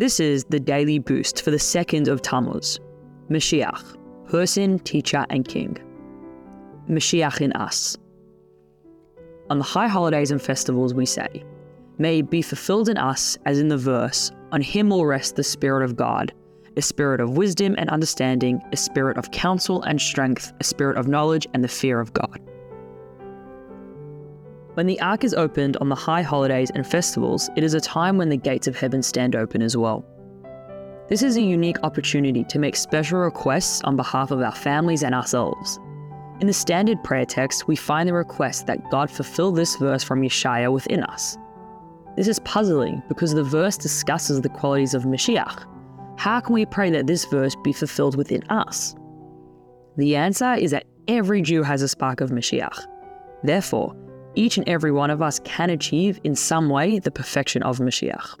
This is the daily boost for the second of Tammuz, Mashiach, person, teacher, and king. Mashiach in us. On the high holidays and festivals, we say, May it be fulfilled in us, as in the verse, On him will rest the Spirit of God, a spirit of wisdom and understanding, a spirit of counsel and strength, a spirit of knowledge and the fear of God. When the ark is opened on the high holidays and festivals, it is a time when the gates of heaven stand open as well. This is a unique opportunity to make special requests on behalf of our families and ourselves. In the standard prayer text, we find the request that God fulfill this verse from Yeshaya within us. This is puzzling because the verse discusses the qualities of Mashiach. How can we pray that this verse be fulfilled within us? The answer is that every Jew has a spark of Mashiach. Therefore, each and every one of us can achieve in some way the perfection of Mashiach.